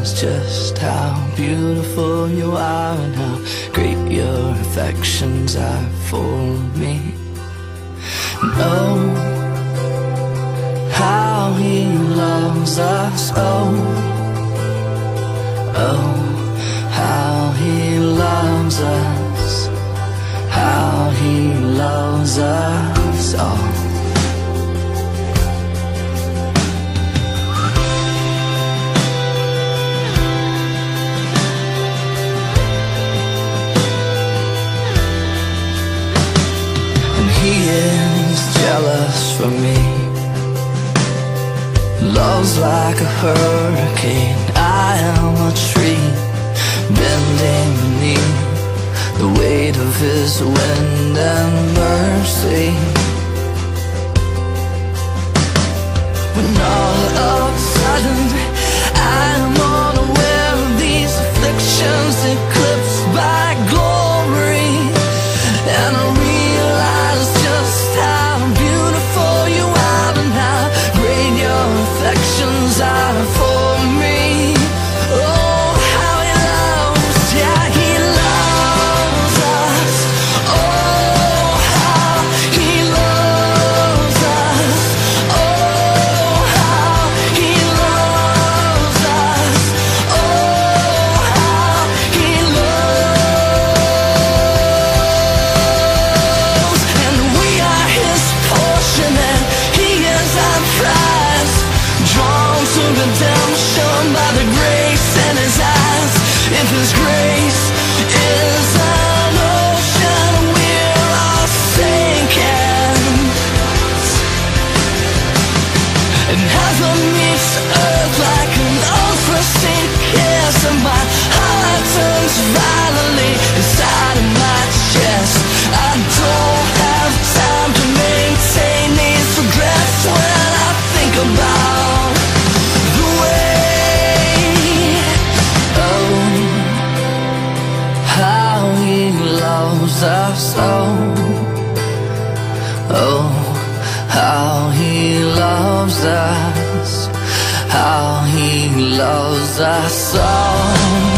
realize just how beautiful you are and how great your affections are for me. And oh, how he loves us, oh, oh, how he loves us, how he loves us, oh. He is jealous for me. Love's like a hurricane, I am a tree bending beneath the weight of his wind and us oh Oh, how he loves us, how he loves us all.